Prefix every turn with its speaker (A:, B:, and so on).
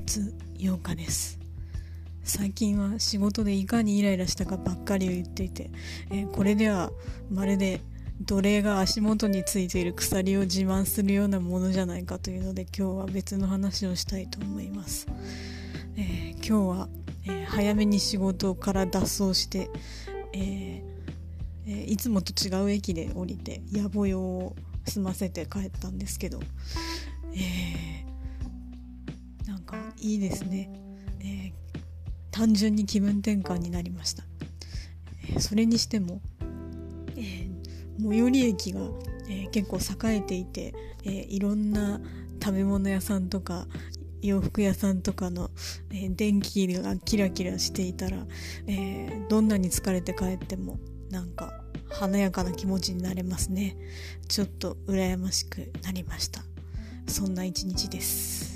A: 月8日です。最近は仕事でいかにイライラしたかばっかりを言っていて、えー、これではまるで奴隷が足元についている鎖を自慢するようなものじゃないかというので今日は別の話をしたいと思います、えー、今日は、えー、早めに仕事から脱走して、えー、いつもと違う駅で降りて野暮用を済ませて帰ったんですけど、えー、いいですね、えー、単純に気分転換になりました、えー、それにしても、えー、最寄り駅が、え、結構栄えていて、え、いろんな食べ物屋さんとか洋服屋さんとかの、え、電気がキラキラしていたら、え、どんなに疲れて帰ってもなんか華やかな気持ちになれますね。ちょっと羨ましくなりました。そんな一日です。